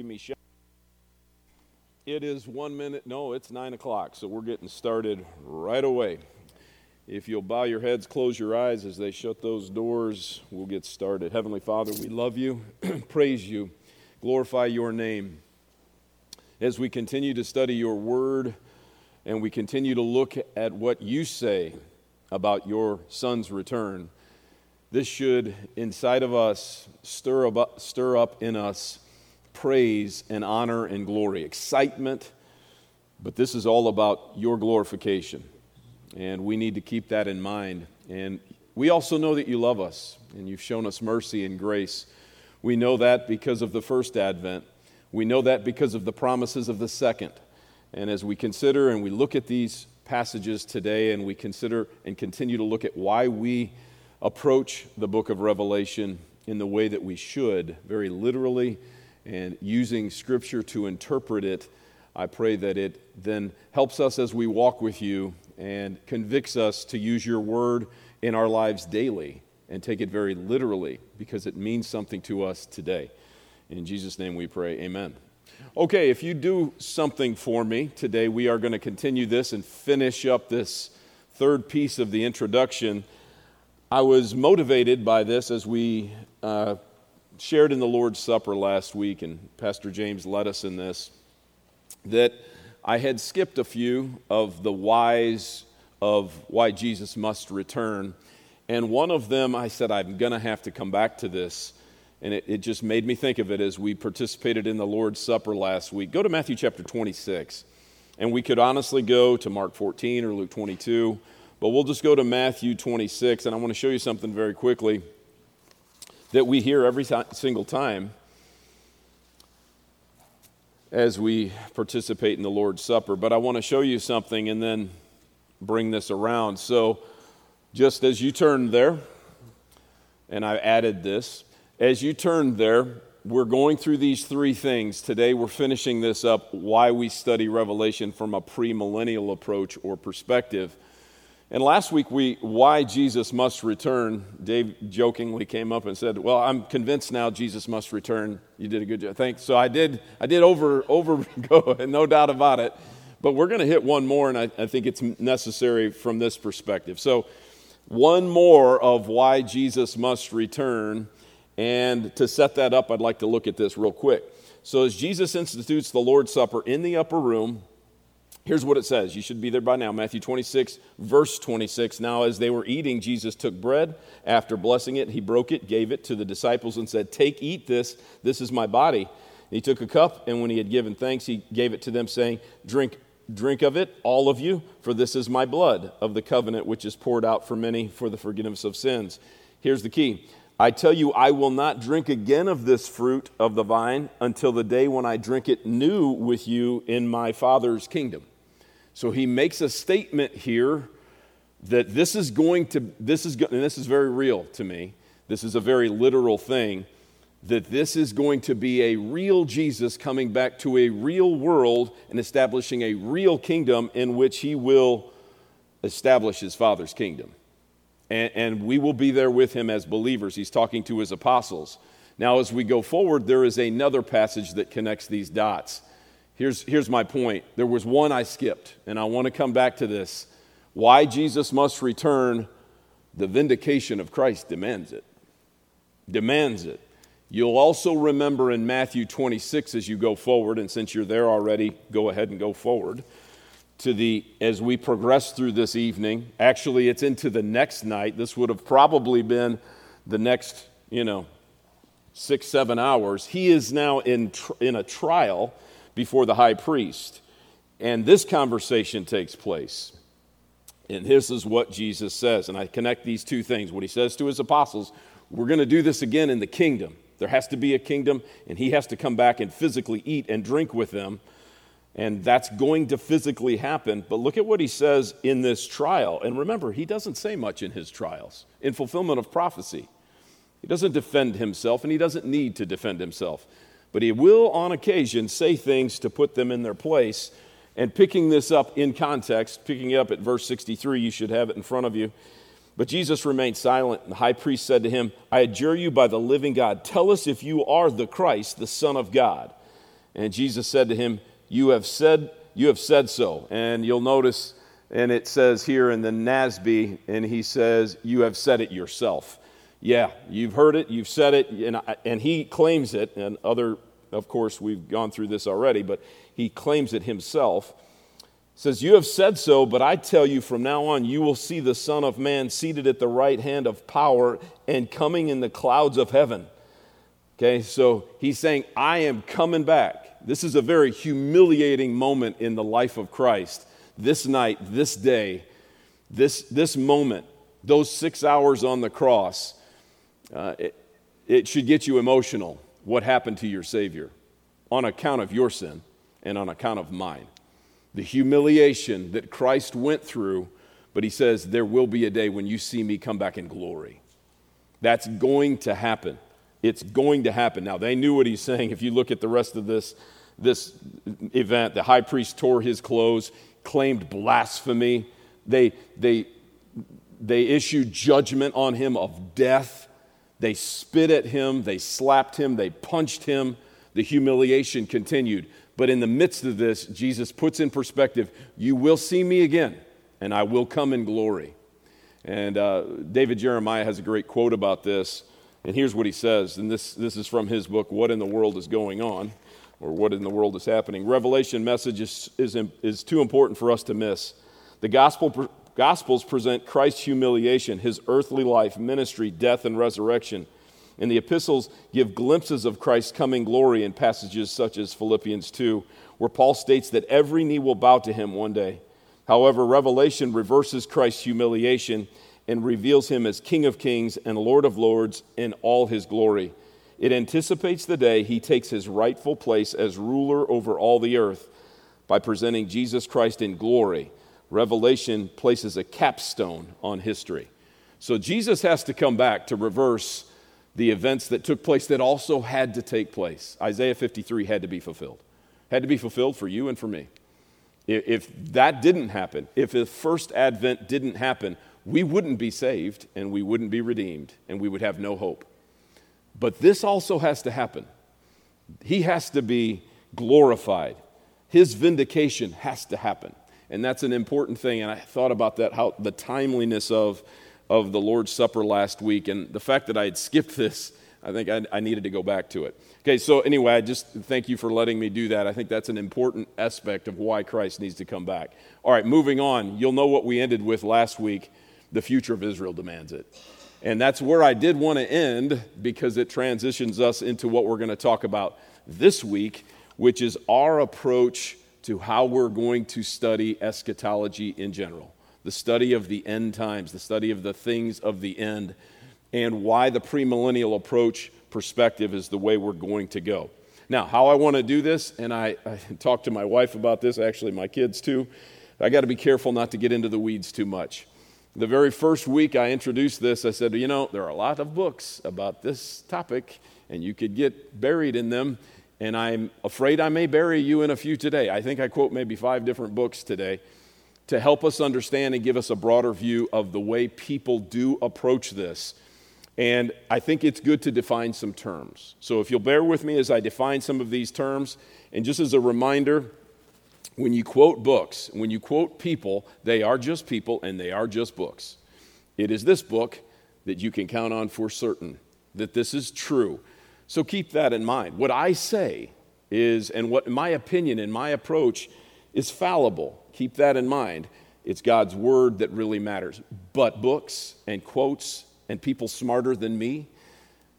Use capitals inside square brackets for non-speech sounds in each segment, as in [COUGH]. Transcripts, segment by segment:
leave me sh- It is one minute. No, it's nine o'clock, so we're getting started right away. If you'll bow your heads, close your eyes as they shut those doors, we'll get started. Heavenly Father, we love you, [CLEARS THROAT] praise you, glorify your name. As we continue to study your word and we continue to look at what you say about your son's return, this should, inside of us, stir up, stir up in us praise and honor and glory, excitement, but this is all about your glorification. And we need to keep that in mind. And we also know that you love us and you've shown us mercy and grace. We know that because of the first advent. We know that because of the promises of the second. And as we consider and we look at these passages today and we consider and continue to look at why we approach the book of Revelation in the way that we should, very literally, and using Scripture to interpret it, I pray that it then helps us as we walk with you and convicts us to use your word in our lives daily and take it very literally because it means something to us today. In Jesus' name we pray, amen. Okay, if you do something for me today, we are going to continue this and finish up this third piece of the introduction. I was motivated by this as we uh, shared in the Lord's Supper last week, and Pastor James led us in this, that I had skipped a few of the whys of why Jesus must return. And one of them, I said, I'm going to have to come back to this. And it, it, just made me think of it as we participated in the Lord's Supper last week. Go to Matthew chapter 26. And we could honestly go to Mark 14 or Luke 22, but we'll just go to Matthew 26. And I want to show you something very quickly that we hear every single time as we participate in the Lord's Supper. But I want to show you something and then bring this around. So, just as you turn there, and I added this, as you turn there, we're going through these three things. Today, we're finishing this up why we study Revelation from a premillennial approach or perspective. And last week, we why Jesus must return. Dave jokingly came up and said, "Well, I'm convinced now Jesus must return." You did a good job. Thanks. So I did. I did over [LAUGHS] over go, [LAUGHS] no doubt about it. But we're going to hit one more, and I, I think it's necessary from this perspective. So, one more of why Jesus must return, and to set that up, I'd like to look at this real quick. So, as Jesus institutes the Lord's Supper in the upper room, Here's what it says. You should be there by now. Matthew 26, verse 26. Now, as they were eating, Jesus took bread. After blessing it, he broke it, gave it to the disciples, and said, Take, eat this. This is my body. And he took a cup, and when he had given thanks, he gave it to them, saying, Drink, drink of it, all of you, for this is my blood of the covenant, which is poured out for many for the forgiveness of sins. Here's the key. I tell you, I will not drink again of this fruit of the vine until the day when I drink it new with you in my Father's kingdom. So he makes a statement here that this is going to, this is, and this is very real to me. This is a very literal thing. That this is going to be a real Jesus coming back to a real world and establishing a real kingdom in which he will establish his Father's kingdom. And, and we will be there with him as believers. He's talking to his apostles. Now, as we go forward, there is another passage that connects these dots. Here's, here's my point. There was one I skipped, and I want to come back to this. Why Jesus must return, the vindication of Christ demands it. Demands it. You'll also remember in Matthew 26 as you go forward, and since you're there already, go ahead and go forward to the as we progress through this evening. Actually, it's into the next night. This would have probably been the next, you know, six, seven hours. He is now in, in a trial before the high priest. And this conversation takes place. And this is what Jesus says. And I connect these two things. What he says to his apostles we're going to do this again in the kingdom. There has to be a kingdom, and he has to come back and physically eat and drink with them. And that's going to physically happen. But look at what he says in this trial. And remember, he doesn't say much in his trials, in fulfillment of prophecy. He doesn't defend himself, and he doesn't need to defend himself but he will, on occasion, say things to put them in their place. And picking this up in context, picking it up at verse 63, you should have it in front of you. But Jesus remained silent, and the high priest said to him, I adjure you by the living God, tell us if you are the Christ, the Son of God. And Jesus said to him, You have said, you have said so. And you'll notice, and it says here in the NASB, and he says, You have said it yourself. Yeah, you've heard it, you've said it, and, and he claims it, and other, of course, we've gone through this already, but he claims it himself. says, You have said so, but I tell you from now on, you will see the Son of Man seated at the right hand of power and coming in the clouds of heaven. Okay, so he's saying, I am coming back. This is a very humiliating moment in the life of Christ. This night, this day, this, this moment, those six hours on the cross, uh, it, it should get you emotional what happened to your Savior on account of your sin and on account of mine. The humiliation that Christ went through, but he says, There will be a day when you see me come back in glory. That's going to happen. It's going to happen. Now, they knew what he's saying. If you look at the rest of this, this event, the high priest tore his clothes, claimed blasphemy. They, they, they issued judgment on him of death. They spit at him, they slapped him, they punched him. The humiliation continued. But in the midst of this, Jesus puts in perspective you will see me again, and I will come in glory. And uh, David Jeremiah has a great quote about this. And here's what he says, and this, this is from his book, What in the World is Going On, or What in the World is Happening. Revelation message is, is, is too important for us to miss. The gospel, Gospels present Christ's humiliation, his earthly life, ministry, death, and resurrection. And the epistles give glimpses of Christ's coming glory in passages such as Philippians 2, where Paul states that every knee will bow to him one day. However, Revelation reverses Christ's humiliation and reveals him as King of Kings and Lord of Lords in all his glory. It anticipates the day he takes his rightful place as ruler over all the earth by presenting Jesus Christ in glory. Revelation places a capstone on history. So Jesus has to come back to reverse the events that took place that also had to take place. Isaiah 53 had to be fulfilled, had to be fulfilled for you and for me. If that didn't happen, if the first advent didn't happen, we wouldn't be saved and we wouldn't be redeemed and we would have no hope. But this also has to happen. He has to be glorified. His vindication has to happen. And that's an important thing. And I thought about that, how the timeliness of, of the Lord's Supper last week and the fact that I had skipped this. I think I, I needed to go back to it. Okay, so anyway, I just thank you for letting me do that. I think that's an important aspect of why Christ needs to come back. All right, moving on. You'll know what we ended with last week the future of Israel demands it. And that's where I did want to end because it transitions us into what we're going to talk about this week, which is our approach to how we're going to study eschatology in general the study of the end times, the study of the things of the end, and why the premillennial approach perspective is the way we're going to go. Now, how I want to do this, and I, I [LAUGHS] talked to my wife about this, actually, my kids too. I got to be careful not to get into the weeds too much. The very first week I introduced this, I said, you know, there are a lot of books about this topic, and you could get buried in them. And I'm afraid I may bury you in a few today. I think I quote maybe five different books today to help us understand and give us a broader view of the way people do approach this. And I think it's good to define some terms. So if you'll bear with me as I define some of these terms, and just as a reminder, when you quote books, when you quote people, they are just people and they are just books. It is this book that you can count on for certain that this is true. So keep that in mind. What I say is, and what my opinion and my approach is fallible. Keep that in mind. It's God's word that really matters. But books and quotes and people smarter than me,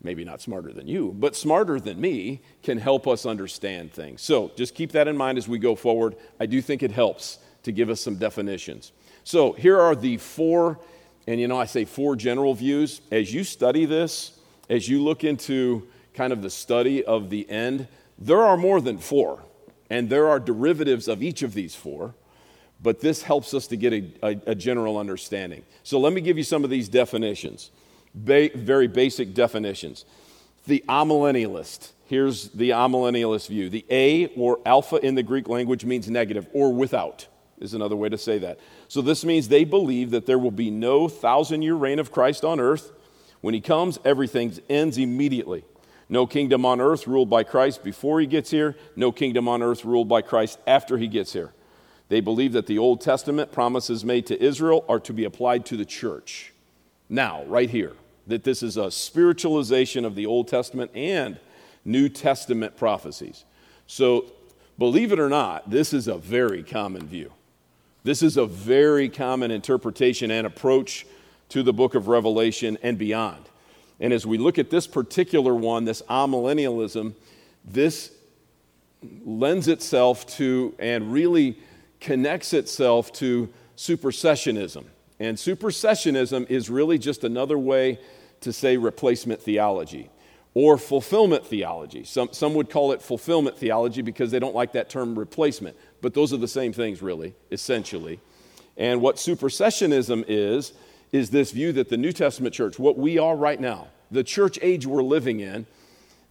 maybe not smarter than you, but smarter than me, can help us understand things. So just keep that in mind as we go forward. I do think it helps to give us some definitions. So here are the four, and you know, I say four general views. As you study this, as you look into kind of the study of the end, there are more than four, and there are derivatives of each of these four but this helps us to get a, a, a, general understanding. So let me give you some of these definitions ba- very basic definitions. The amillennialist. Here's the amillennialist view. The A or alpha in the Greek language means negative or without, is another way to say that. So this means they believe that there will be no thousand year reign of Christ on earth. When he comes, everything ends immediately. No kingdom on earth ruled by Christ before he gets here, no kingdom on earth ruled by Christ after he gets here. They believe that the Old Testament promises made to Israel are to be applied to the church. Now, right here, that this is a spiritualization of the Old Testament and New Testament prophecies. So, believe it or not, this is a very common view. This is a very common interpretation and approach to the book of Revelation and beyond. And as we look at this particular one, this amillennialism, this lends itself to and really connects itself to supersessionism. And supersessionism is really just another way to say replacement theology or fulfillment theology. Some, some would call it fulfillment theology because they don't like that term replacement, but those are the same things, really, essentially. And what supersessionism is, is this view that the New Testament church, what we are right now, the church age we're living in,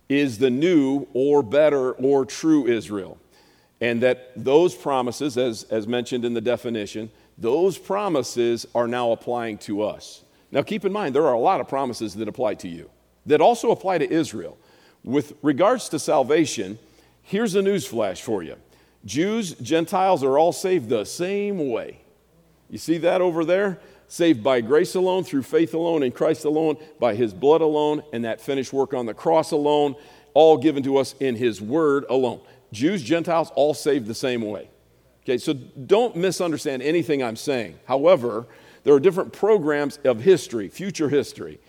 is the new or better or true Israel. And that those promises, as, as mentioned in the definition, those promises are now applying to us. Now, keep in mind, there are a lot of promises that apply to you, that also apply to Israel. With regards to salvation, here's a news flash for you Jews, Gentiles are all saved the same way. You see that over there? Saved by grace alone, through faith alone, in Christ alone, by his blood alone, and that finished work on the cross alone, all given to us in his word alone. Jews, Gentiles, all saved the same way. Okay, so don't misunderstand anything I'm saying. However, there are different programs of history, future history,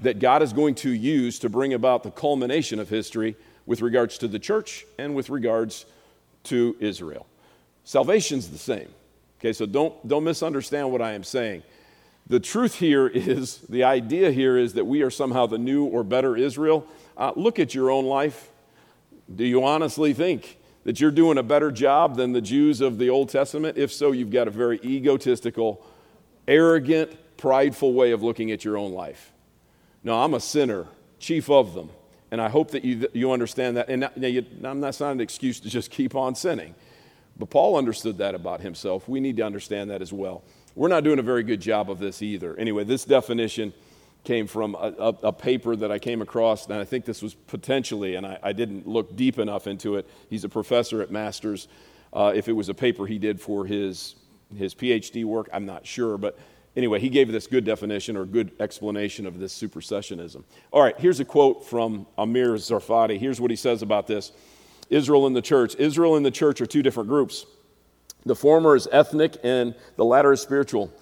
that God is going to use to bring about the culmination of history with regards to the church and with regards to Israel. Salvation's the same. Okay, so don't, don't misunderstand what I am saying. The truth here [LAUGHS] is, the idea here is that we are somehow the new or better Israel. Uh, look at your own life. Do you honestly think that you're doing a better job than the Jews of the Old Testament? If so, you've got a very egotistical, arrogant, prideful way of looking at your own life. No, I'm a sinner, chief of them. And I hope that you, you understand that. And now, you, that's not an excuse to just keep on sinning. But Paul understood that about himself. We need to understand that as well. We're not doing a very good job of this either. Anyway, this definition came from a, a, a, paper that I came across, and I think this was potentially, and I, I didn't look deep enough into it. He's a professor at Masters. Uh, if it was a paper he did for his, his PhD work, I'm not sure. But anyway, he gave this good definition or good explanation of this supersessionism. All right, here's a quote from Amir Tsarfati. Here's what he says about this Israel and the church. Israel and the church are two different groups. The former is ethnic and the latter is spiritual.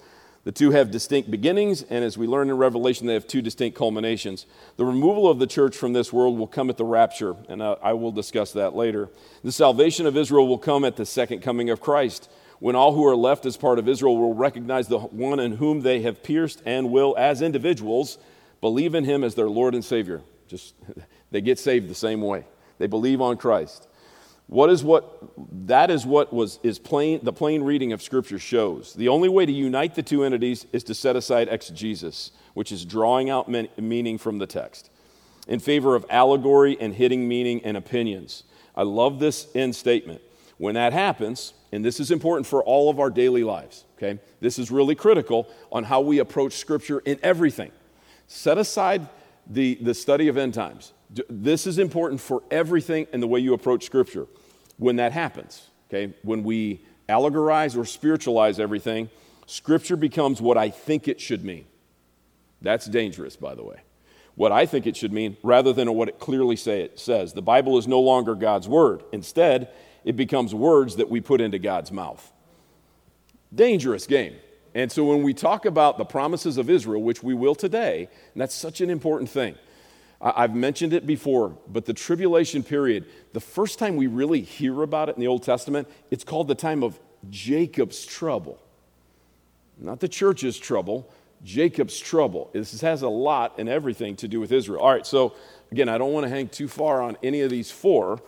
The two have distinct beginnings, and as we learn in Revelation, they have two distinct culminations. The removal of the church from this world will come at the rapture, and I will discuss that later. The salvation of Israel will come at the second coming of Christ, when all who are left as part of Israel will recognize the one in whom they have pierced and will, as individuals, believe in him as their Lord and Savior. Just [LAUGHS] they get saved the same way. They believe on Christ. What is what that is what was is plain the plain reading of scripture shows. The only way to unite the two entities is to set aside exegesis, which is drawing out meaning from the text, in favor of allegory and hitting meaning and opinions. I love this end statement. When that happens, and this is important for all of our daily lives, okay? This is really critical on how we approach scripture in everything. Set aside the, the study of end times. This is important for everything and the way you approach Scripture. When that happens, okay, when we allegorize or spiritualize everything, Scripture becomes what I think it should mean. That's dangerous, by the way. What I think it should mean rather than what it clearly say it says. The Bible is no longer God's Word. Instead, it becomes words that we put into God's mouth. Dangerous game. And so when we talk about the promises of Israel, which we will today, and that's such an important thing, I've mentioned it before, but the tribulation period, the first time we really hear about it in the Old Testament, it's called the time of Jacob's trouble. Not the church's trouble, Jacob's trouble. This has a lot and everything to do with Israel. All right, so again, I don't want to hang too far on any of these four,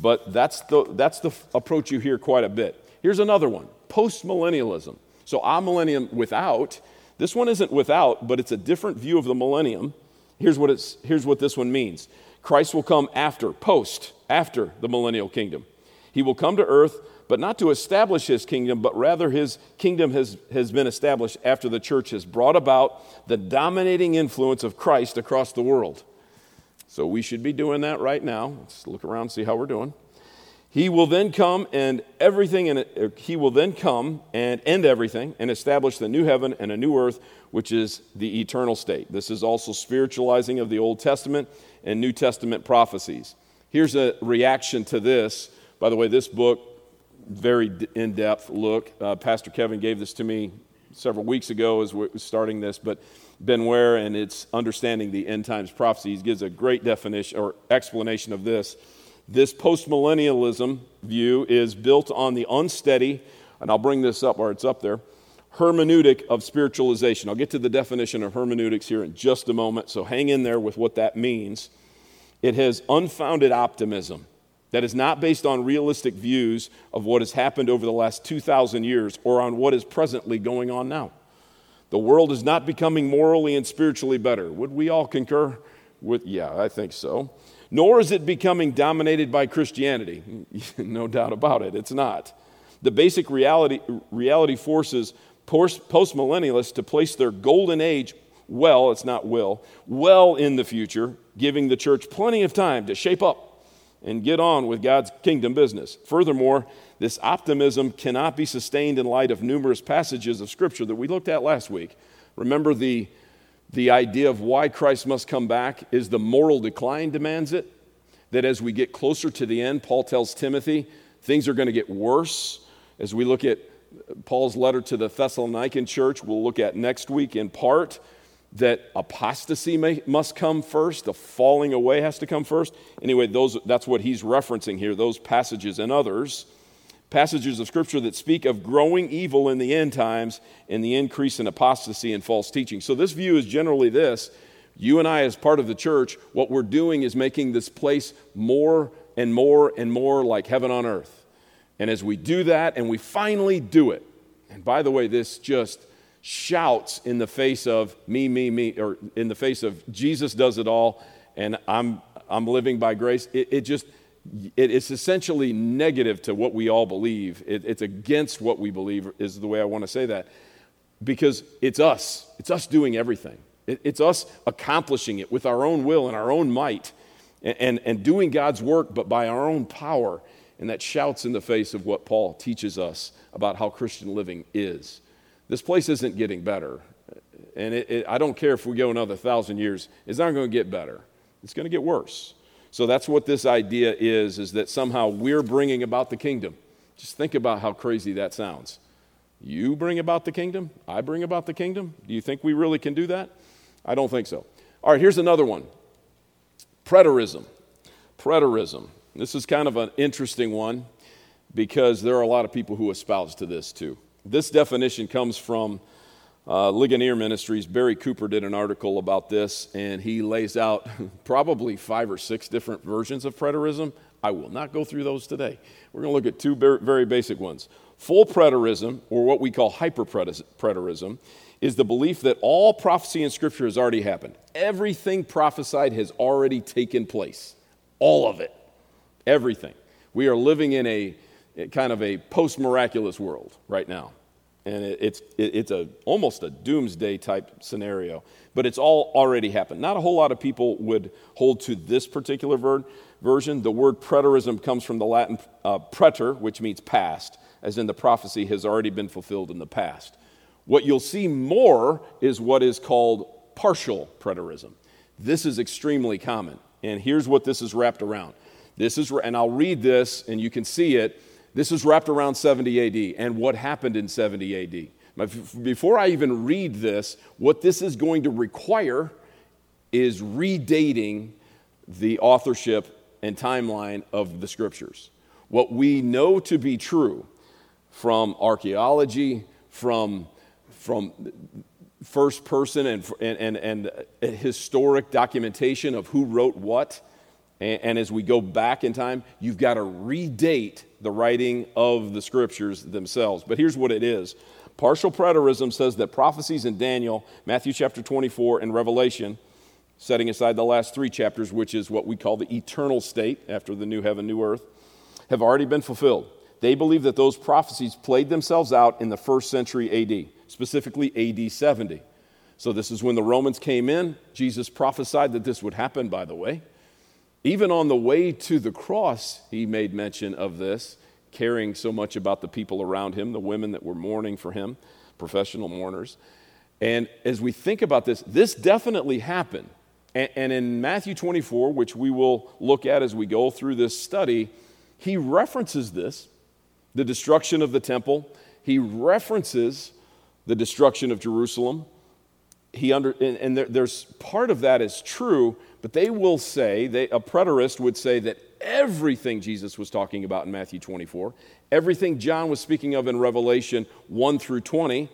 but that's the, that's the approach you hear quite a bit. Here's another one postmillennialism. So, amillennium without, this one isn't without, but it's a different view of the millennium. Here's what, it's, here's what this one means Christ will come after, post, after the millennial kingdom. He will come to earth, but not to establish his kingdom, but rather his kingdom has, has been established after the church has brought about the dominating influence of Christ across the world. So we should be doing that right now. Let's look around and see how we're doing. He will then come and everything in it, uh, he will then come and end everything and establish the new heaven and a new earth, which is the eternal state. This is also spiritualizing of the Old Testament and New Testament prophecies. Here's a reaction to this. By the way, this book, very in depth look. Uh, Pastor Kevin gave this to me several weeks ago as we are starting this, but Benware and it's understanding the end times prophecies gives a great definition or explanation of this. This postmillennialism view is built on the unsteady, and I'll bring this up, or it's up there, hermeneutic of spiritualization. I'll get to the definition of hermeneutics here in just a moment, so hang in there with what that means. It has unfounded optimism that is not based on realistic views of what has happened over the last 2,000 years or on what is presently going on now. The world is not becoming morally and spiritually better. Would we all concur with? Yeah, I think so nor is it becoming dominated by Christianity. [LAUGHS] no doubt about it, it's not. The basic reality, reality forces postmillennialists to place their golden age well, it's not will, well in the future, giving the church plenty of time to shape up and get on with God's kingdom business. Furthermore, this optimism cannot be sustained in light of numerous passages of Scripture that we looked at last week. Remember the the idea of why Christ must come back is the moral decline demands it. That as we get closer to the end, Paul tells Timothy, things are going to get worse. As we look at Paul's letter to the Thessalonican church, we'll look at next week in part that apostasy may, must come first, the falling away has to come first. Anyway, those, that's what he's referencing here, those passages and others passages of Scripture that speak of growing evil in the end times and the increase in apostasy and false teaching. So, this view is generally this you and I, as part of the church, what we're doing is making this place more and more and more like heaven on earth. And as we do that, and we finally do it, and by the way, this just shouts in the face of me, me, me, or in the face of Jesus does it all, and I'm, I'm living by grace. It, it just it's essentially negative to what we all believe. It, it's against what we believe, is the way I want to say that. Because it's us, it's us doing everything. It, it's us accomplishing it with our own will and our own might and, and, and doing God's work, but by our own power. And that shouts in the face of what Paul teaches us about how Christian living is. This place isn't getting better. And it, it, I don't care if we go another thousand years, it's not going to get better. It's going to get worse. So that's what this idea is, is that somehow we're bringing about the kingdom. Just think about how crazy that sounds. You bring about the kingdom, I bring about the kingdom. Do you think we really can do that? I don't think so. All right, here's another one preterism. Preterism. This is kind of an interesting one because there are a lot of people who espouse to this too. This definition comes from uh, Ligonier Ministries, Barry Cooper did an article about this, and he lays out [LAUGHS] probably five or six different versions of preterism. I will not go through those today. We're going to look at two very basic ones. Full preterism, or what we call hyperpreterism, is the belief that all prophecy in Scripture has already happened. Everything prophesied has already taken place. All of it. Everything. We are living in a kind of a post miraculous world right now. And it, it's, it, it's a, almost a doomsday type scenario but it's all already happened. Not a whole lot of people would hold to this particular ver- version. The word preterism comes from the latin uh, preter which means past as in the prophecy has already been fulfilled in the past. What you'll see more is what is called partial preterism. This is extremely common and here's what this is wrapped around this is and i'll read this and you can see it this is wrapped around 70 AD and what happened in 70 AD. Before I even read this, what this is going to require is redating the authorship and timeline of the scriptures. What we know to be true from archaeology, from, from first person and, and, and, and uh, historic documentation of who wrote what, and, as we go back in time, you've got to redate the writing of the scriptures themselves. But here's what it is partial preterism says that prophecies in Daniel, Matthew chapter 24, and Revelation, setting aside the last three chapters, which is what we call the eternal state after the new heaven, new earth, have already been fulfilled. They believe that those prophecies played themselves out in the first century AD, specifically AD 70. So, this is when the Romans came in. Jesus prophesied that this would happen, by the way. Even on the way to the cross, he made mention of this, caring so much about the people around him, the women that were mourning for him, professional mourners. And as we think about this, this definitely happened. And, in Matthew 24, which we will look at as we go through this study, he references this the destruction of the temple. He references the destruction of Jerusalem. He under, and, and there, there's part of that is true, but they will say, they, a preterist would say that everything Jesus was talking about in Matthew 24, everything John was speaking of in Revelation 1 through 20,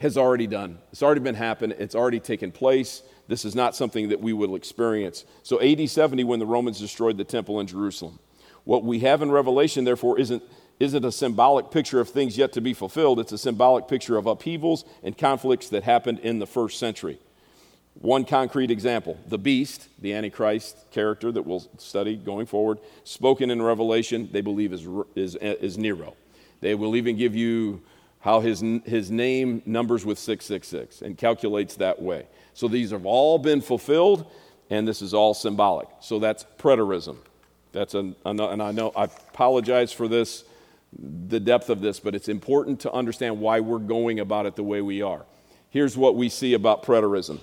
has already done. It's already been happened. It's already taken place. This is not something that we will experience. So, AD 70, when the Romans destroyed the temple in Jerusalem. What we have in Revelation, therefore, isn't, isn't a symbolic picture of things yet to be fulfilled. It's a symbolic picture of upheavals and conflicts that happened in the first century. One concrete example the beast, the Antichrist character that we'll study going forward, spoken in Revelation, they believe is, is, is Nero. They will even give you how his, his name numbers with 666 and calculates that way. So these have all been fulfilled, and this is all symbolic. So that's preterism. That's an, and I know I apologize for this, the depth of this, but it's important to understand why we're going about it the way we are. Here's what we see about preterism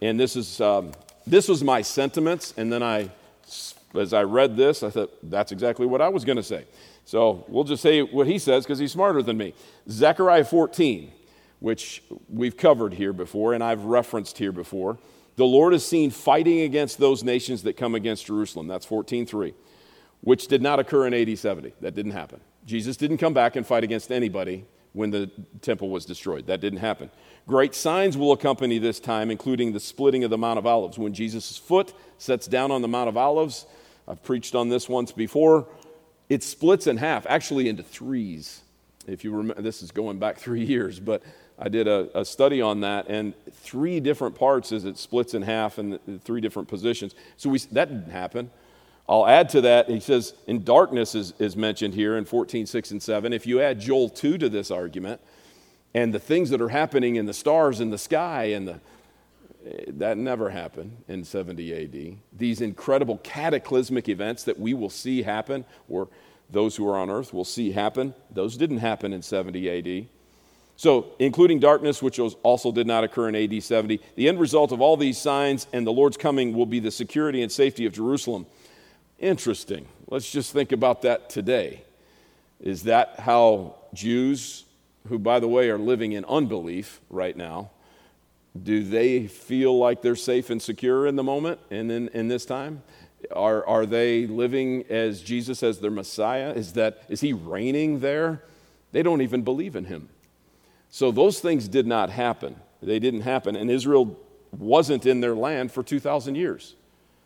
and this is um, this was my sentiments. And then I, as I read this, I thought that's exactly what I was going to say. So we'll just say what he says because he's smarter than me. Zechariah 14, which we've covered here before and I've referenced here before. The Lord is seen fighting against those nations that come against Jerusalem. That's 14:3, which did not occur in AD 70. That didn't happen. Jesus didn't come back and fight against anybody when the temple was destroyed. That didn't happen. Great signs will accompany this time, including the splitting of the Mount of Olives. When Jesus' foot sets down on the Mount of Olives, I've preached on this once before, it splits in half, actually into threes. If you remember, this is going back [LAUGHS] three years, but I did a, a study on that, and three different parts as it splits in half in the, three different positions. So we, that didn't happen. I'll add to that, he says, in darkness is, is mentioned here in 14, 6, and 7. If you add Joel 2 to this argument, and the things that are happening in the stars in the sky and the eh, that never happened in 70 AD. These incredible cataclysmic events that we will see happen, or those who are on earth will see happen, those didn't happen in 70 AD. So, including darkness, which also did not occur in AD 70, the end result of all these signs and the Lord's coming will be the security and safety of Jerusalem. Interesting. Let's just think about that today. Is that how Jews who, by the way, are living in unbelief right now, do they feel like they're safe and secure in the moment and in, in this time? Are, are they living as Jesus as their Messiah? Is, that, is he reigning there? They don't even believe in him. So those things did not happen. They didn't happen. And Israel wasn't in their land for 2,000 years.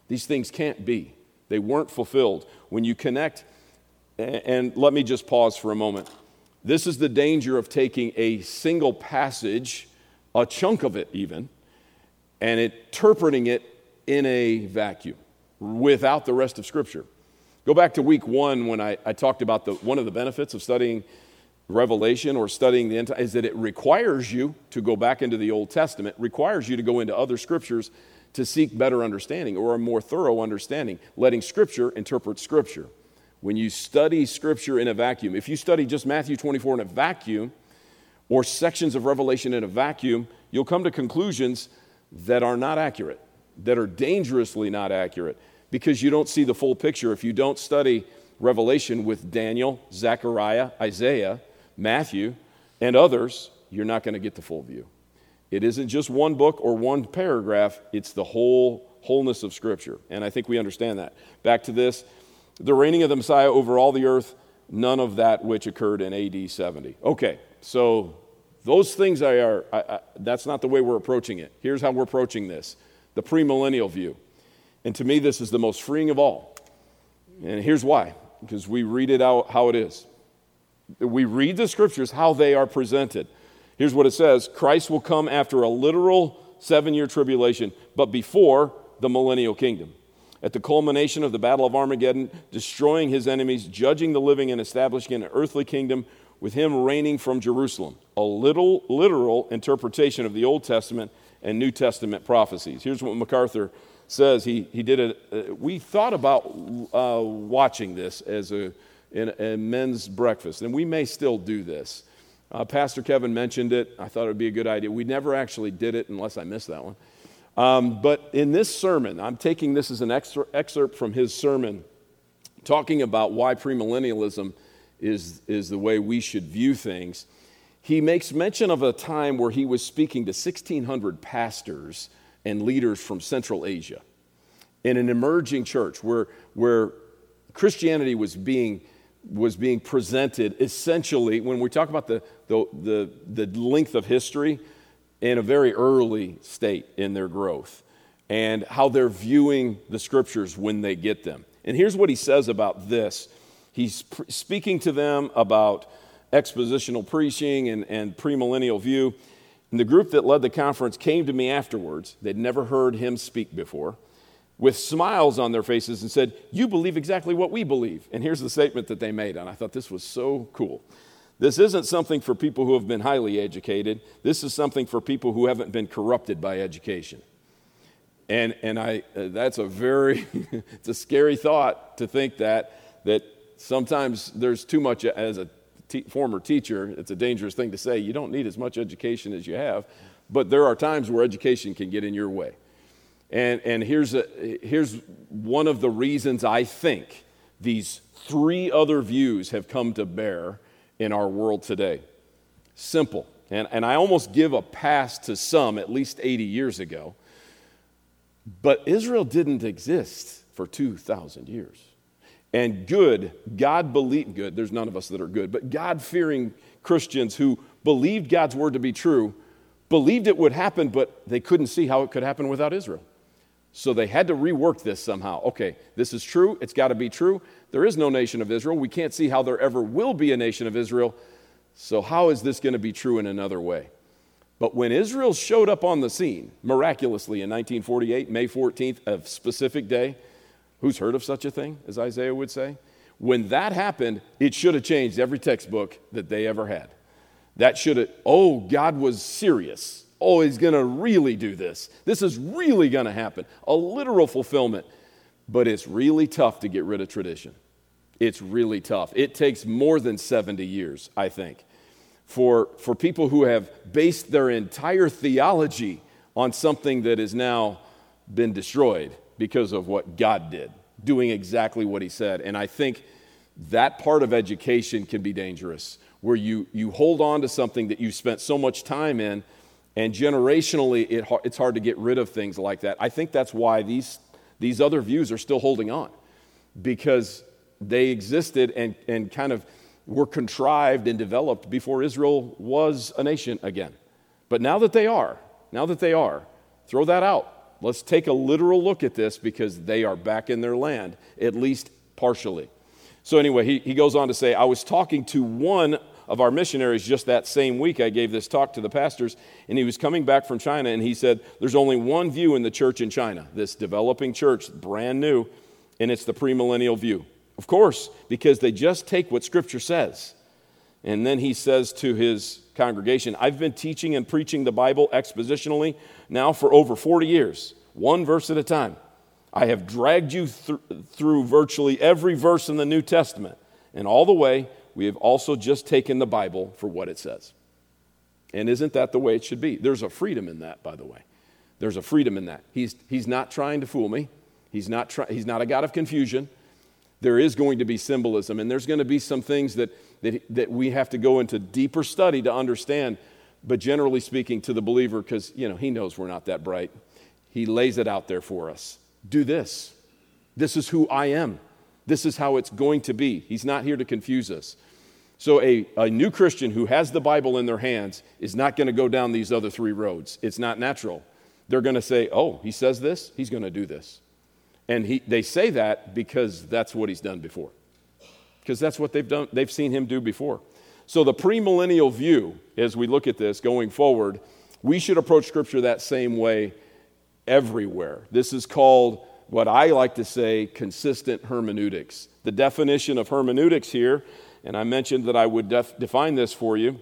These things can't be. They weren't fulfilled. When you connect, and let me just pause for a moment. This is the danger of taking a single passage, a chunk of it even, and interpreting it in a vacuum without the rest of Scripture. Go back to week one when I, I talked about the, one of the benefits of studying Revelation or studying the end is that it requires you to go back into the Old Testament, requires you to go into other scriptures to seek better understanding or a more thorough understanding, letting Scripture interpret Scripture when you study Scripture in a vacuum, if you study just Matthew 24 in a vacuum or sections of Revelation in a vacuum, you'll come to conclusions that are not accurate, that are dangerously not accurate, because you don't see the full picture. If you don't study Revelation with Daniel, Zechariah, Isaiah, Matthew, and others, you're not going to get the full view. It isn't just one book or one paragraph, it's the whole wholeness of Scripture. And I think we understand that. Back to this the reigning of the Messiah over all the earth, none of that which occurred in AD 70. Okay, so those things I are, I, I, that's not the way we're approaching it. Here's how we're approaching this the premillennial view. And to me, this is the most freeing of all. And here's why because we read it out how it is. We read the scriptures how they are presented. Here's what it says Christ will come after a literal seven year tribulation, but before the millennial kingdom at the culmination of the Battle of Armageddon, destroying his enemies, judging the living, and establishing an earthly kingdom with him reigning from Jerusalem. A little literal interpretation of the Old Testament and New Testament prophecies. Here's what MacArthur says he, he did it. Uh, we thought about uh, watching this as a, in, a men's breakfast, and we may still do this. Uh, Pastor Kevin mentioned it. I thought it would be a good idea. We never actually did it unless I missed that one. Um, but in this sermon, I'm taking this as an excerpt from his sermon, talking about why premillennialism is, is the way we should view things. He makes mention of a time where he was speaking to 1,600 pastors and leaders from Central Asia in an emerging church where, where Christianity was being, was being presented essentially, when we talk about the, the, the, the length of history, in a very early state in their growth and how they're viewing the scriptures when they get them. And here's what he says about this he's pr- speaking to them about expositional preaching and, and premillennial view. And the group that led the conference came to me afterwards. They'd never heard him speak before, with smiles on their faces and said, You believe exactly what we believe. And here's the statement that they made. And I thought this was so cool. This isn't something for people who have been highly educated. This is something for people who haven't been corrupted by education. And, and I, uh, that's a very, [LAUGHS] it's a scary thought to think that, that sometimes there's too much, as a former teacher, it's a dangerous thing to say. You don't need as much education as you have, but there are times where education can get in your way. And, and here's, a, here's one of the reasons I think these three other views have come to bear in our world today. Simple. And, and I almost give a pass to some at least 80 years ago. But Israel didn't exist for 2,000 years. And good, God believed, good, there's none of us that are good, but God fearing Christians who believed God's word to be true, believed it would happen, but they couldn't see how it could happen without Israel. So they had to rework this somehow. Okay, this is true. It's got to be true. There is no nation of Israel. We can't see how there ever will be a nation of Israel. So, how is this going to be true in another way? But when Israel showed up on the scene miraculously in 1948, May 14th, a specific day, who's heard of such a thing, as Isaiah would say? When that happened, it should have changed every textbook that they ever had. That should have, oh, God was serious oh, he's going to really do this. This is really going to happen. A literal fulfillment. But it's really tough to get rid of tradition. It's really tough. It takes more than 70 years, I think, for, for people who have based their entire theology on something that has now been destroyed because of what God did, doing exactly what he said. And I think that part of education can be dangerous, where you, you hold on to something that you spent so much time in and generationally, it, it's hard to get rid of things like that. I think that's why these, these other views are still holding on, because they existed and, and kind of were contrived and developed before Israel was a nation again. But now that they are, now that they are, throw that out. Let's take a literal look at this because they are back in their land, at least partially. So, anyway, he, he goes on to say, I was talking to one of our missionaries just that same week. I gave this talk to the pastors, and he was coming back from China, and he said, There's only one view in the church in China, this developing church, brand new, and it's the premillennial view. Of course, because they just take what Scripture says. And then he says to his congregation, I've been teaching and preaching the Bible expositionally now for over 40 years, one verse at a time. I have dragged you th- through virtually every verse in the New Testament, and all the way we have also just taken the Bible for what it says. And isn't that the way it should be? There's a freedom in that, by the way. There's a freedom in that. He's, he's not trying to fool me, he's not, try, he's not a God of confusion. There is going to be symbolism, and there's going to be some things that, that, that we have to go into deeper study to understand. But generally speaking, to the believer, because you know he knows we're not that bright, he lays it out there for us. Do this. This is who I am. This is how it's going to be. He's not here to confuse us. So, a, a new Christian who has the Bible in their hands is not going to go down these other three roads. It's not natural. They're going to say, Oh, he says this, he's going to do this. And he, they say that because that's what he's done before. Because that's what they've done, they've seen him do before. So, the premillennial view, as we look at this going forward, we should approach Scripture that same way everywhere. This is called what I like to say consistent hermeneutics. The definition of hermeneutics here, and I mentioned that I would def- define this for you.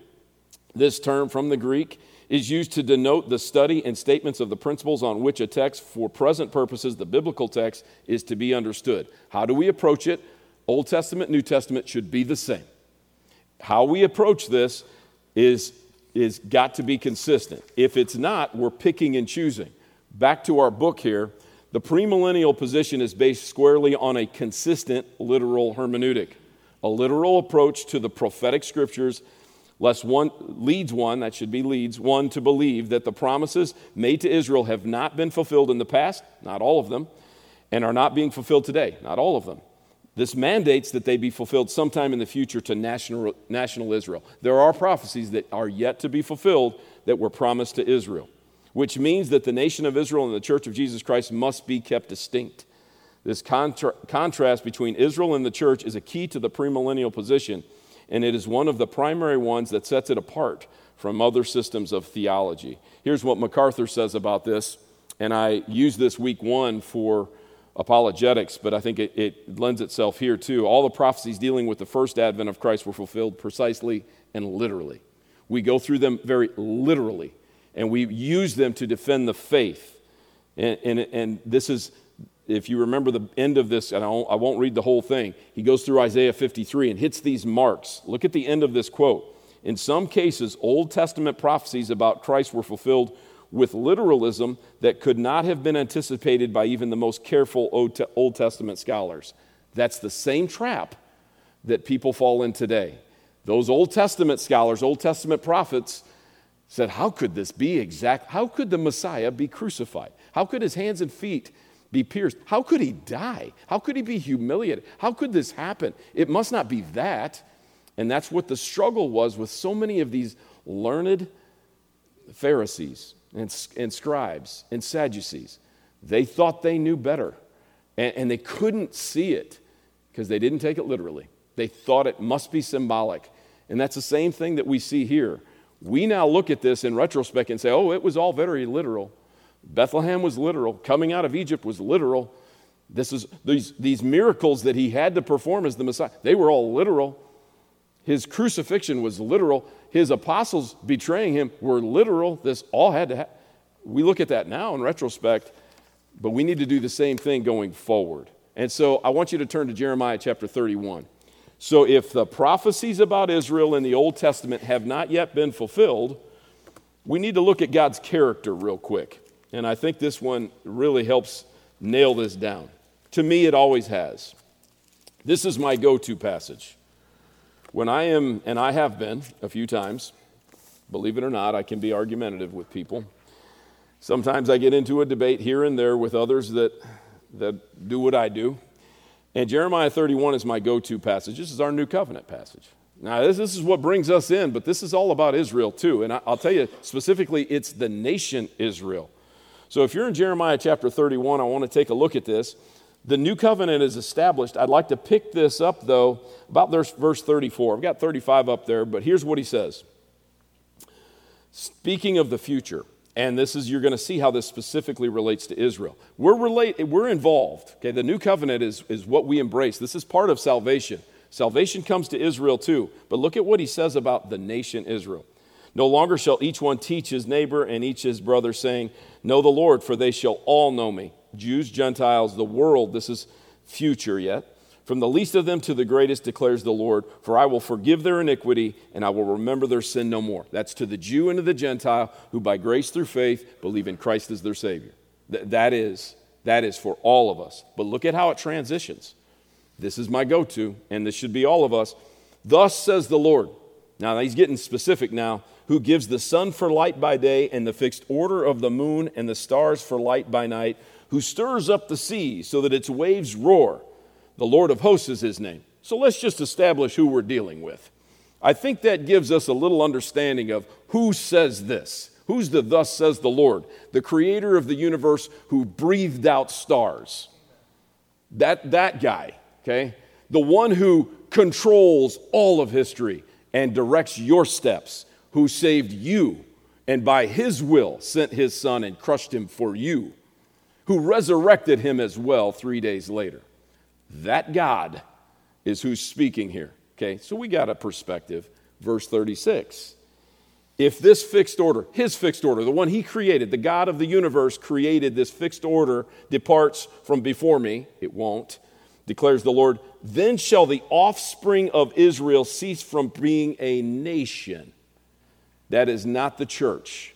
This term from the Greek is used to denote the study and statements of the principles on which a text, for present purposes, the biblical text, is to be understood. How do we approach it? Old Testament, New Testament should be the same. How we approach this is, is got to be consistent. If it's not, we're picking and choosing. Back to our book here, the premillennial position is based squarely on a consistent literal hermeneutic, a literal approach to the prophetic scriptures lest one leads one, that should be leads one to believe that the promises made to Israel have not been fulfilled in the past, not all of them, and are not being fulfilled today, not all of them. This mandates that they be fulfilled sometime in the future to national, national Israel. There are prophecies that are yet to be fulfilled that were promised to Israel, which means that the nation of Israel and the church of Jesus Christ must be kept distinct. This contra- contrast between Israel and the church is a key to the premillennial position and it is one of the primary ones that sets it apart from other systems of theology. Here's what MacArthur says about this, and I use this week one for apologetics, but I think it, it, lends itself here too. All the prophecies dealing with the first advent of Christ were fulfilled precisely and literally. We go through them very literally, and we use them to defend the faith. And, and, and this is if you remember the end of this, and I won't, I won't read the whole thing, he goes through Isaiah 53 and hits these marks. Look at the end of this quote. In some cases, Old Testament prophecies about Christ were fulfilled with literalism that could not have been anticipated by even the most careful Old Testament scholars. That's the same trap that people fall in today. Those Old Testament scholars, Old Testament prophets, said, How could this be exact? How could the Messiah be crucified? How could his hands and feet be pierced. How could he die? How could he be humiliated? How could this happen? It must not be that. And that's what the struggle was with so many of these learned Pharisees and, and scribes and Sadducees. They thought they knew better, and, and they couldn't see it because they didn't take it literally. They thought it must be symbolic. And that's the same thing that we see here. We now look at this in retrospect and say, oh, it was all very literal. Bethlehem was literal. Coming out of Egypt was literal. This is, these, these miracles that he had to perform as the Messiah, they were all literal. His crucifixion was literal. His apostles betraying him were literal. This all had to happen. We look at that now in retrospect, but we need to do the same thing going forward. And so I want you to turn to Jeremiah chapter 31. So if the prophecies about Israel in the Old Testament have not yet been fulfilled, we need to look at God's character real quick. And I think this one really helps nail this down. To me, it always has. This is my go to passage. When I am, and I have been a few times, believe it or not, I can be argumentative with people. Sometimes I get into a debate here and there with others that, that do what I do. And Jeremiah 31 is my go to passage. This is our new covenant passage. Now, this, this, is what brings us in, but this is all about Israel too. And I, I'll tell you specifically, it's the nation Israel. So if you're in Jeremiah chapter 31, I want to take a look at this. The new covenant is established. I'd like to pick this up, though, about verse 34. I've got 35 up there, but here's what he says. Speaking of the future, and this is, you're going to see how this specifically relates to Israel. We're, relate, we're involved. Okay, the new covenant is, is what we embrace. This is part of salvation. Salvation comes to Israel too. But look at what he says about the nation Israel. No longer shall each one teach his neighbor and each his brother, saying, Know the Lord, for they shall all know me. Jews, Gentiles, the world, this is future yet. From the least of them to the greatest declares the Lord, for I will forgive their iniquity and I will remember their sin no more. That's to the Jew and to the Gentile who by grace through faith believe in Christ as their Savior. Th- that is, that is for all of us. But look at how it transitions. This is my go to, and this should be all of us. Thus says the Lord. Now, he's getting specific now who gives the sun for light by day and the fixed order of the moon and the stars for light by night, who stirs up the sea so that its waves roar. The Lord of hosts is his name. So let's just establish who we're dealing with. I think that gives us a little understanding of who says this. Who's the thus says the Lord, the creator of the universe who breathed out stars? That, that guy, okay? The one who controls all of history and directs your steps who saved you and by his will sent his son and crushed him for you, who resurrected him as well three days later. That God is who's speaking here. Okay, so we got a perspective. Verse 36 if this fixed order, his fixed order, the one he created, the God of the universe created this fixed order, departs from before me, it won't, declares the Lord, then shall the offspring of Israel cease from being a nation. That is not the church.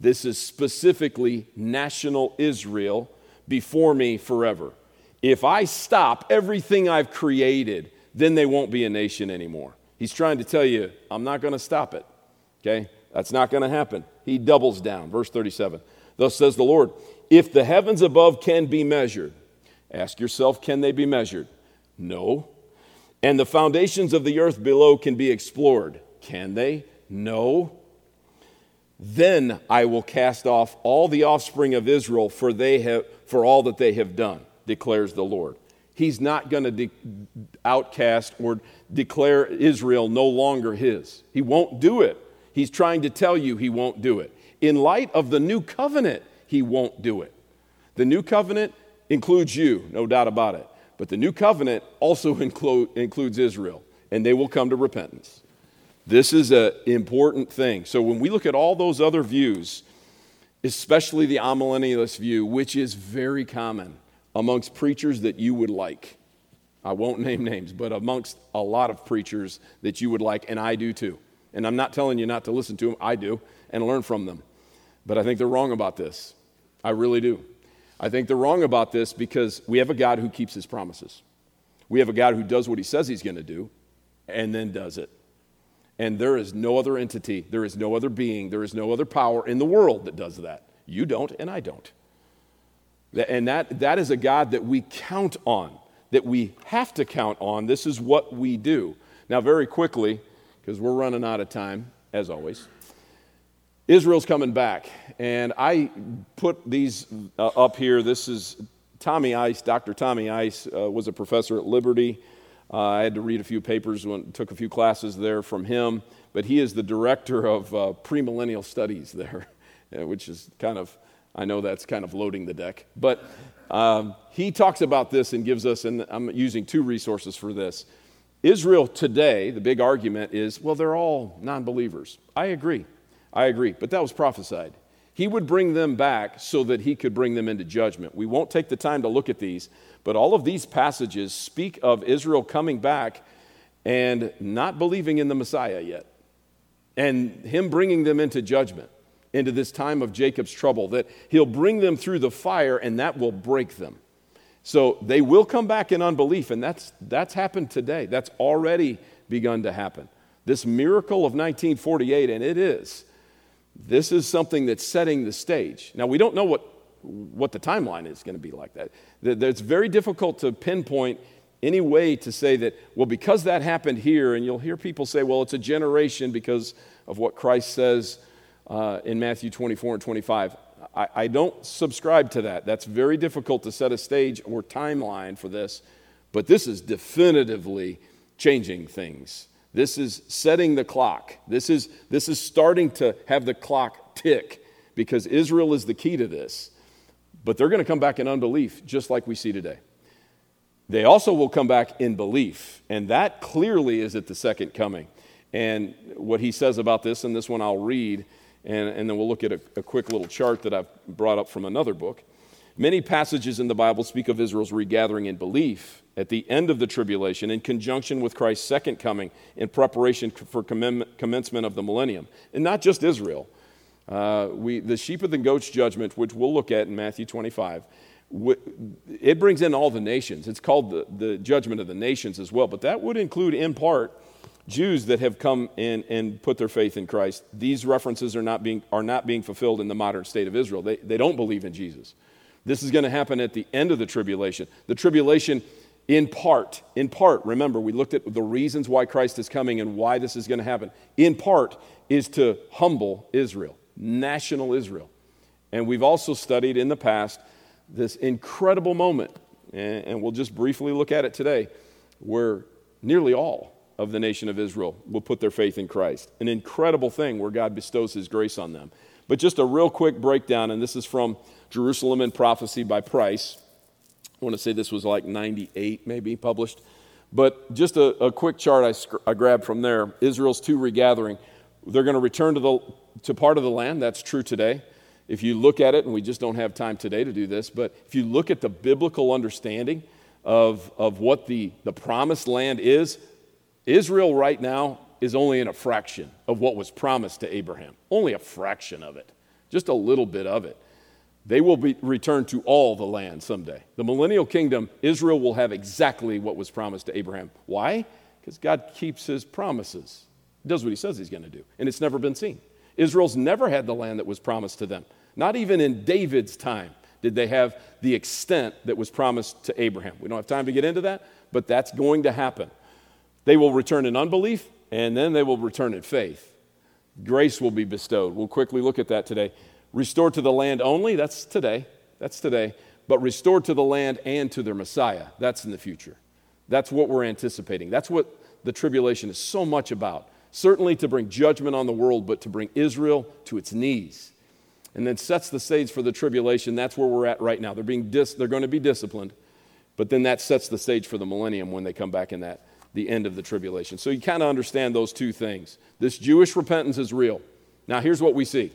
This is specifically national Israel before me forever. If I stop everything I've created, then they won't be a nation anymore. He's trying to tell you, I'm not going to stop it. Okay? That's not going to happen. He doubles down. Verse 37. Thus says the Lord, if the heavens above can be measured, ask yourself, can they be measured? No. And the foundations of the earth below can be explored. Can they? No. Then I will cast off all the offspring of Israel for, they have, for all that they have done, declares the Lord. He's not going to de- outcast or declare Israel no longer his. He won't do it. He's trying to tell you he won't do it. In light of the new covenant, he won't do it. The new covenant includes you, no doubt about it. But the new covenant also [LAUGHS] include, includes Israel, and they will come to repentance. This is an important thing. So when we look at all those other views, especially the amillennialist view, which is very common amongst preachers that you would like. I won't [LAUGHS] name names, but amongst a lot of preachers that you would like, and I do too. And I'm not telling you not to listen to them, I do, and learn from them. But I think they're wrong about this. I really do. I think they're wrong about this because we have a God who keeps his promises. We have a God who does what he says he's going to do and then does it. And there is no other entity, there is no other being, there is no other power in the world that does that. You don't, and I don't. And that, that is a God that we count on, that we have to count on. This is what we do. Now, very quickly, because we're running out of time, as always, Israel's coming back. And I put these uh, up here. This is Tommy Ice. Dr. Tommy Ice uh, was a professor at Liberty. Uh, I had to read a few papers, when, took a few classes there from him, but he is the director of uh, premillennial studies there, [LAUGHS] which is kind of, I know that's kind of loading the deck. But um, he talks about this and gives us, and I'm using two resources for this. Israel today, the big argument is, well, they're all non believers. I agree. I agree. But that was prophesied. He would bring them back so that he could bring them into judgment. We won't take the time to look at these, but all of these passages speak of Israel coming back and not believing in the Messiah yet, and him bringing them into judgment, into this time of Jacob's trouble, that he'll bring them through the fire and that will break them. So they will come back in unbelief, and that's, that's happened today. That's already begun to happen. This miracle of 1948, and it is, this is something that's setting the stage. Now, we don't know what what the timeline is going to be like that. It's very difficult to pinpoint any way to say that, well, because that happened here, and you'll hear people say, well, it's a generation because of what Christ says uh, in Matthew 24 and 25. I, I don't subscribe to that. That's very difficult to set a stage or timeline for this, but this is definitively changing things. This is setting the clock. This is, this is starting to have the clock tick because Israel is the key to this. But they're going to come back in unbelief, just like we see today. They also will come back in belief, and that clearly is at the second coming. And what he says about this, and this one I'll read, and, and then we'll look at a, a quick little chart that I've brought up from another book. Many passages in the Bible speak of Israel's regathering in belief at the end of the tribulation in conjunction with Christ's second coming in preparation for commencement of the millennium. And not just Israel, uh, we, the sheep of the goats judgment, which we'll look at in Matthew 25, it brings in all the nations. It's called the, the judgment of the nations as well, but that would include, in part, Jews that have come in and put their faith in Christ. These references are not being, are not being fulfilled in the modern state of Israel. They, they don't believe in Jesus. This is going to happen at the end of the tribulation. The tribulation, in part, in part, remember, we looked at the reasons why Christ is coming and why this is going to happen. In part, is to humble Israel national Israel. And we've also studied in the past this incredible moment, and we'll just briefly look at it today, where nearly all of the nation of Israel will put their faith in Christ. An incredible thing where God bestows his grace on them. But just a real quick breakdown, and this is from Jerusalem in Prophecy by Price. I want to say this was like 98, maybe published. But just a, a quick chart I, I grabbed from there Israel's two regathering They're going to return to, the, to part of the land. That's true today. If you look at it, and we just don't have time today to do this, but if you look at the biblical understanding of, of what the, the promised land is, Israel right now is only in a fraction of what was promised to Abraham. Only a fraction of it, just a little bit of it. They will be returned to all the land someday. The millennial kingdom, Israel will have exactly what was promised to Abraham. Why? Because God keeps his promises. He does what he says he's going to do, and it's never been seen. Israel's never had the land that was promised to them. Not even in David's time did they have the extent that was promised to Abraham. We don't have time to get into that, but that's going to happen. They will return in unbelief, and then they will return in faith. Grace will be bestowed. We'll quickly look at that today. Restored to the land only, that's today. That's today. But restored to the land and to their Messiah, that's in the future. That's what we're anticipating. That's what the tribulation is so much about. Certainly to bring judgment on the world, but to bring Israel to its knees. And then sets the stage for the tribulation. That's where we're at right now. They're, being dis- they're going to be disciplined, but then that sets the stage for the millennium when they come back in that the end of the tribulation. So you kind of understand those two things. This Jewish repentance is real. Now, here's what we see.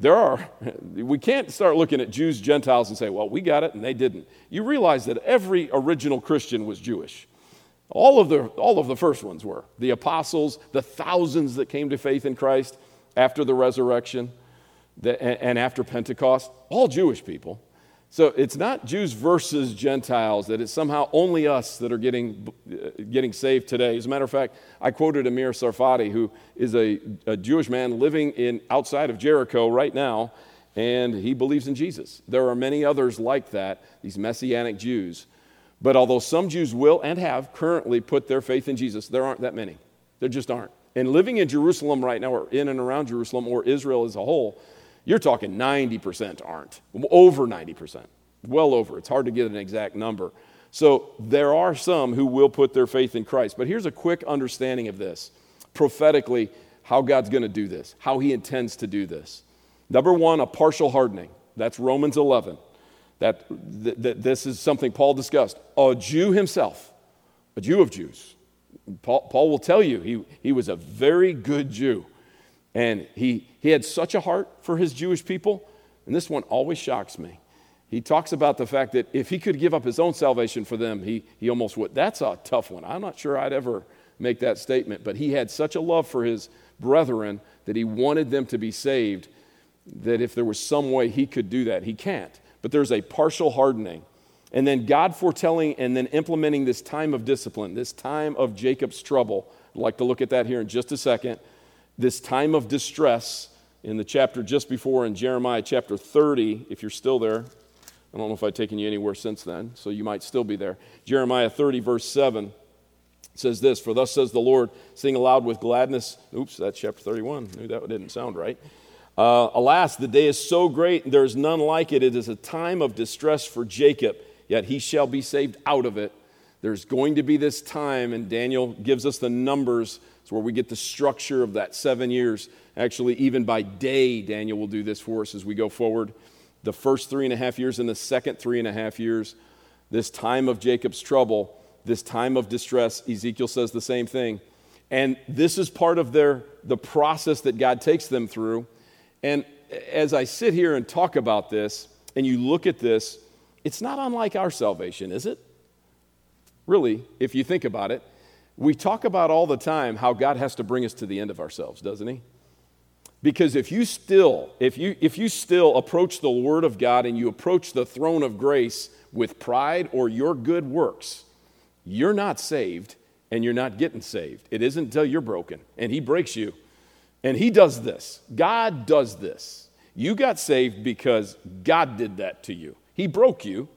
There are, [LAUGHS] we can't start looking at Jews, Gentiles, and say, well, we got it and they didn't. You realize that every original Christian was Jewish. All of the, all of the first ones were. The apostles, the thousands that came to faith in Christ after the resurrection and after Pentecost, all Jewish people. So it's not Jews versus Gentiles, that it's somehow only us that are getting, uh, getting saved today. As a matter of fact, I quoted Amir Tsarfati, who is a, a Jewish man living in, outside of Jericho right now, and he believes in Jesus. There are many others like that, these Messianic Jews. But although some Jews will and have currently put their faith in Jesus, there aren't that many. There just aren't. And living in Jerusalem right now, or in and around Jerusalem, or Israel as a whole, you're talking 90% aren't, over 90%, well over. It's hard to get an exact number. So there are some who will put their faith in Christ. But here's a quick understanding of this prophetically, how God's going to do this, how He intends to do this. Number one, a partial hardening. That's Romans 11. That, that this is something Paul discussed. A Jew himself, a Jew of Jews. Paul, Paul will tell you he, he was a very good Jew. And he, he had such a heart for his Jewish people. And this one always shocks me. He talks about the fact that if he could give up his own salvation for them, he, he almost would. That's a tough one. I'm not sure I'd ever make that statement, but he had such a love for his brethren that he wanted them to be saved that if there was some way he could do that, he can't. But there's a partial hardening. And then God foretelling and then implementing this time of discipline, this time of Jacob's trouble. I'd like to look at that here in just a second this time of distress in the chapter just before in Jeremiah chapter 30, if you're still there. I don't know if I've taken you anywhere since then, so you might still be there. Jeremiah 30, verse 7 says this For thus says the Lord, sing aloud with gladness. Oops, that's chapter 31. Knew that didn't sound right. Uh, Alas, the day is so great, there is none like it. It is a time of distress for Jacob, yet he shall be saved out of it. There's going to be this time, and Daniel gives us the numbers it's where we get the structure of that seven years. Actually, even by day, Daniel will do this for us as we go forward. The first three and a half years and the second three and a half years, this time of Jacob's trouble, this time of distress, Ezekiel says the same thing. And this is part of their, the process that God takes them through. And as I sit here and talk about this, and you look at this, it's not unlike our salvation, is it? Really, if you think about it. We talk about all the time how God has to bring us to the end of ourselves, doesn't he? Because if you still, if you if you still approach the word of God and you approach the throne of grace with pride or your good works, you're not saved and you're not getting saved. It isn't until you're broken and he breaks you. And he does this. God does this. You got saved because God did that to you. He broke you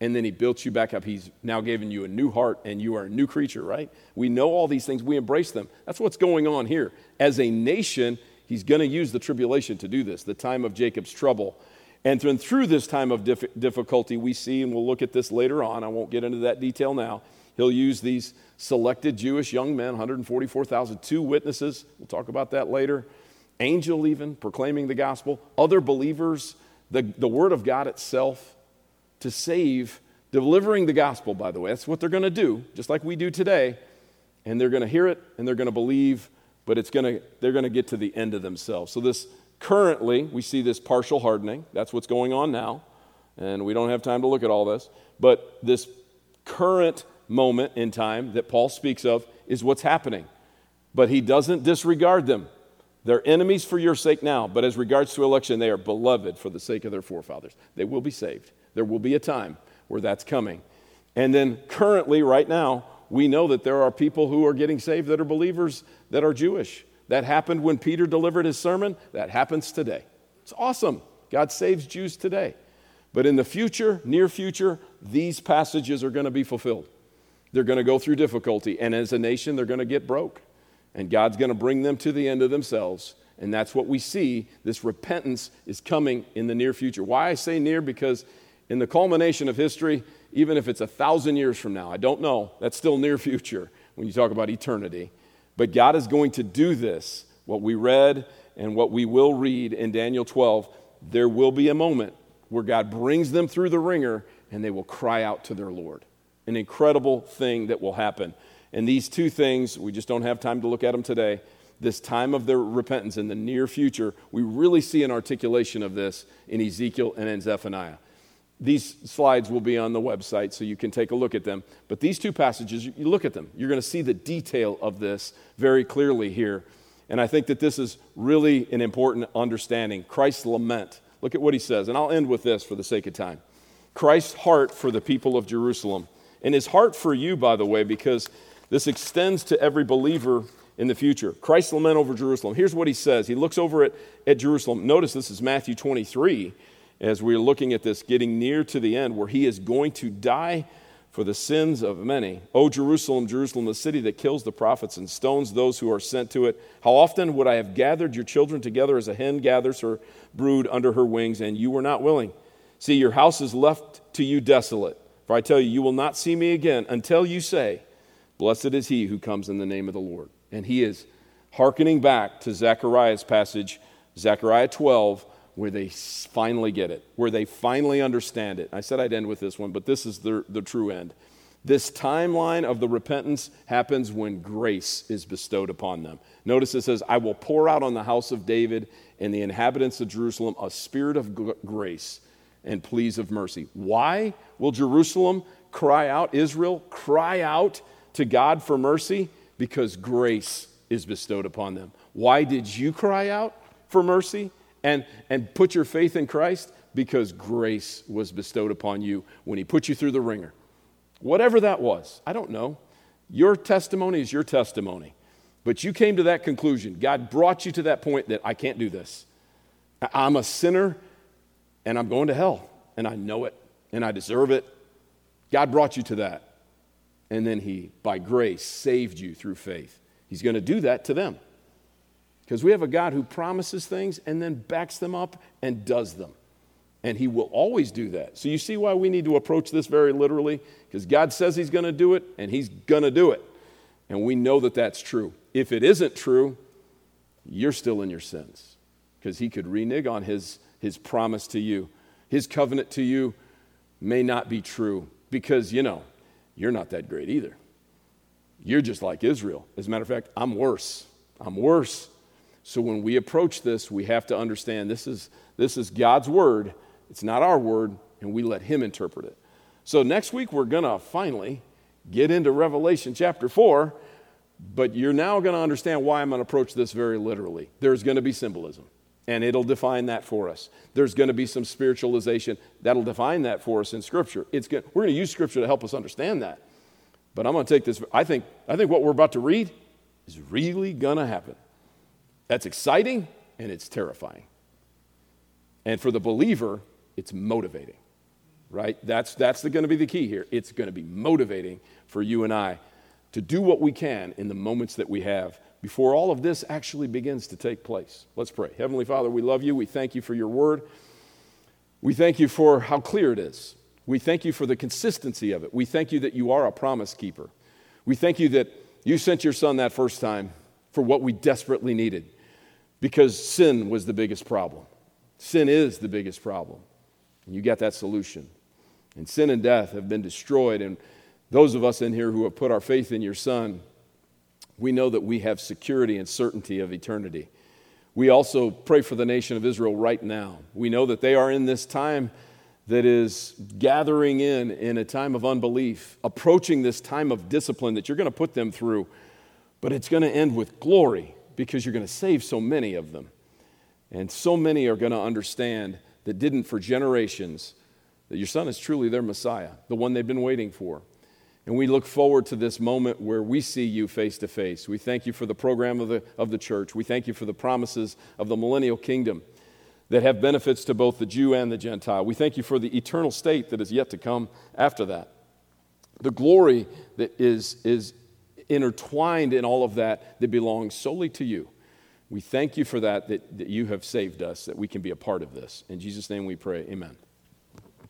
and then he built you back up. He's now given you a new heart and you are a new creature, right? We know all these things, we embrace them. That's what's going on here. As a nation, he's going to use the tribulation to do this, the time of Jacob's trouble. And then through this time of difficulty, we see, and we'll look at this later on, I won't get into that detail now. He'll use these selected Jewish young men, 144,000, two witnesses. We'll talk about that later. Angel, even proclaiming the gospel, other believers, the, the word of God itself to save, delivering the gospel, by the way. That's what they're going to do, just like we do today. And they're going to hear it and they're going to believe but it's gonna, they're going to get to the end of themselves. So, this currently, we see this partial hardening. That's what's going on now. And we don't have time to look at all this. But this current moment in time that Paul speaks of is what's happening. But he doesn't disregard them. They're enemies for your sake now, but as regards to election, they are beloved for the sake of their forefathers. They will be saved. There will be a time where that's coming. And then currently, right now, we know that there are people who are getting saved that are believers that are Jewish. That happened when Peter delivered his sermon. That happens today. It's awesome. God saves Jews today. But in the future, near future, these passages are going to be fulfilled. They're going to go through difficulty. And as a nation, they're going to get broke. And God's going to bring them to the end of themselves. And that's what we see. This repentance is coming in the near future. Why I say near? Because in the culmination of history, even if it's a thousand years from now, I don't know, that's still near future when you talk about eternity. But God is going to do this. What we read and what we will read in Daniel 12, there will be a moment where God brings them through the wringer and they will cry out to their Lord. An incredible thing that will happen. And these two things, we just don't have time to look at them today. This time of their repentance in the near future, we really see an articulation of this in Ezekiel and in Zephaniah. These slides will be on the website so you can take a look at them. But these two passages, you look at them, you're going to see the detail of this very clearly here. And I think that this is really an important understanding. Christ's lament. Look at what he says, and I'll end with this for the sake of time. Christ's heart for the people of Jerusalem. And his heart for you, by the way, because this extends to every believer in the future. Christ's lament over Jerusalem. Here's what he says. He looks over at, at Jerusalem. Notice this is Matthew 23, as we're looking at this, getting near to the end, where he is going to die for the sins of many. O Jerusalem, Jerusalem, the city that kills the prophets and stones those who are sent to it. How often would I have gathered your children together as a hen gathers her brood under her wings, and you were not willing? See, your house is left to you desolate. For I tell you, you will not see me again until you say, Blessed is he who comes in the name of the Lord. And he is hearkening back to Zechariah's passage, Zechariah 12, where they finally get it, where they finally understand it. I said I'd end with this one, but this is the, the true end. This timeline of the repentance happens when grace is bestowed upon them. Notice it says, I will pour out on the house of David and the inhabitants of Jerusalem a spirit of grace and pleas of mercy. Why will Jerusalem cry out, Israel cry out to God for mercy? Because grace is bestowed upon them. Why did you cry out for mercy and, and put your faith in Christ? Because grace was bestowed upon you when He put you through the wringer. Whatever that was, I don't know. Your testimony is your testimony. But you came to that conclusion. God brought you to that point that I can't do this. I'm a sinner and I'm going to hell, and I know it, and I deserve it. God brought you to that. And then He, by grace, saved you through faith. He's going to do that to them. Because we have a God who promises things and then backs them up and does them. And He will always do that. So you see why we need to approach this very literally? Because God says He's going to do it, and He's going to do it. And we know that that's true. If it isn't true, you're still in your sins. Because He could renege on His his promise to you. His covenant to you may not be true because, you know, you're not that great either. You're just like Israel. As a matter of fact, I'm worse. I'm worse. So when we approach this, we have to understand this is, this is God's word. It's not our word, and we let Him interpret it. So next week, we're going to finally get into Revelation chapter 4, but you're now going to understand why I'm going to approach this very literally. There's going to be symbolism and it'll define that for us. There's going to be some spiritualization that'll define that for us in Scripture. It's good. We're going to use Scripture to help us understand that. But I'm going to take this. I think, I think what we're about to read is really going to happen. That's exciting and it's terrifying. And for the believer, it's motivating, right? That's, that's going to be the key here. It's going to be motivating for you and I to do what we can in the moments that we have before all of this actually begins to take place. Let's pray. Heavenly Father, we love you. We thank you for your word. We thank you for how clear it is. We thank you for the consistency of it. We thank you that you are a promise keeper. We thank you that you sent your son that first time for what we desperately needed because sin was the biggest problem. Sin is the biggest problem. And you got that solution. And sin and death have been destroyed. And those of us in here who have put our faith in your son, we know that we have security and certainty of eternity. We also pray for the nation of Israel right now. We know that they are in this time that is gathering in in a time of unbelief, approaching this time of discipline that you're going to put them through, but it's going to end with glory because you're going to save so many of them. And so many are going to understand that didn't for generations that your son is truly their Messiah, the one they've been waiting for. And we look forward to this moment where we see you face to face. We thank you for the program of the, of the church. We thank you for the promises of the millennial kingdom that have benefits to both the Jew and the Gentile. We thank you for the eternal state that is yet to come after that. The glory that is, is intertwined in all of that that belongs solely to you. We thank you for that, that, that you have saved us, that we can be a part of this. In Jesus' name we pray, amen.